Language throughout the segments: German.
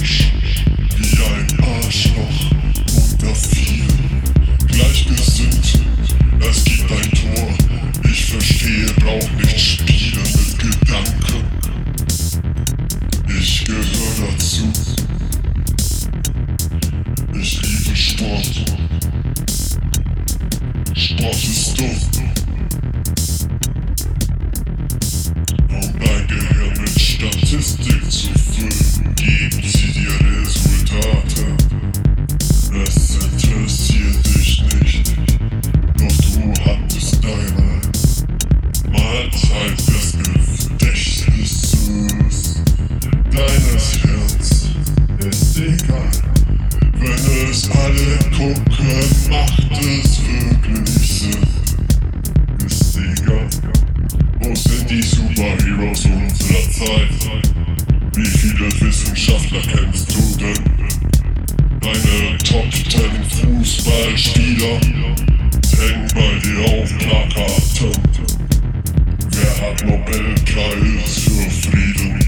wie ein Arschloch unter vielen. Gleichgesinnt, es gibt ein Tor, ich verstehe, brauch nicht spielen mit Gedanken. Ich gehöre dazu. Ich liebe. Sport Zeit? Wie viele Wissenschaftler kennst du denn? Deine Top Ten Fußballspieler hängen bei dir auf Plakaten. Wer hat Nobelpreis für Frieden?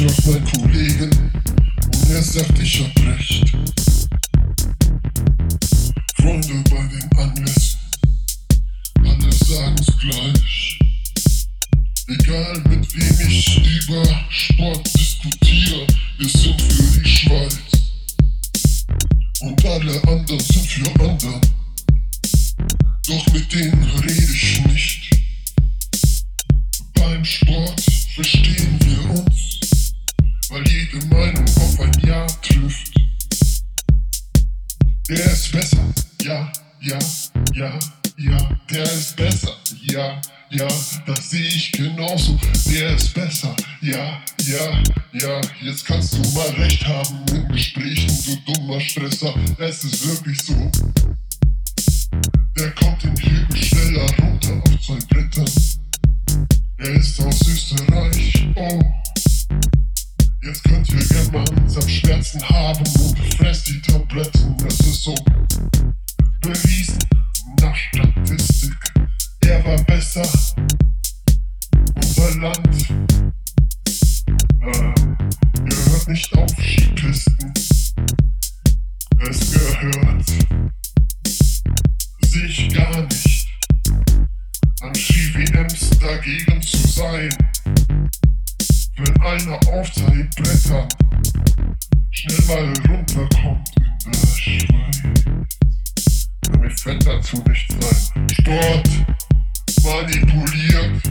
Frag meinen Kollegen und er sagt, ich hab recht. Über Sport diskutiere, wir sind für die Schweiz. Und alle anderen sind für anderen. Doch mit denen rede ich nicht. Beim Sport verstehen wir uns, weil jede Meinung auf ein Ja trifft. Der ist besser, ja, ja, ja, ja, der ist besser, ja, ja, das sehe ich genauso, der ist besser, ja, ja, ja, jetzt kannst du mal recht haben in Gesprächen, du dummer Stresser, es ist wirklich so. Der kommt den Hügel schneller einer auf seinen Brettern schnell mal runterkommt in der Schweiz. Mir fällt dazu nichts ein. Sport manipuliert,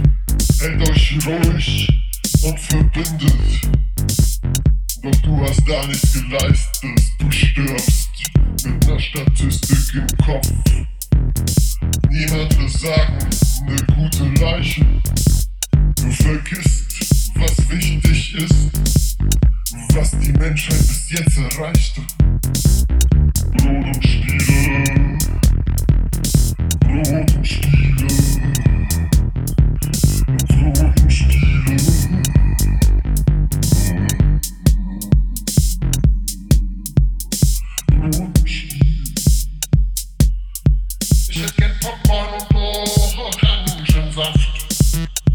hält euch ruhig und verbindet. Doch du hast da nichts geleistet, du stirbst mit ner Statistik im Kopf. Niemand will sagen, ne gute Leiche. Du vergisst, was wichtig ist, was die Menschheit bis jetzt erreichte. Brot und Spiele, Brot und Spiele,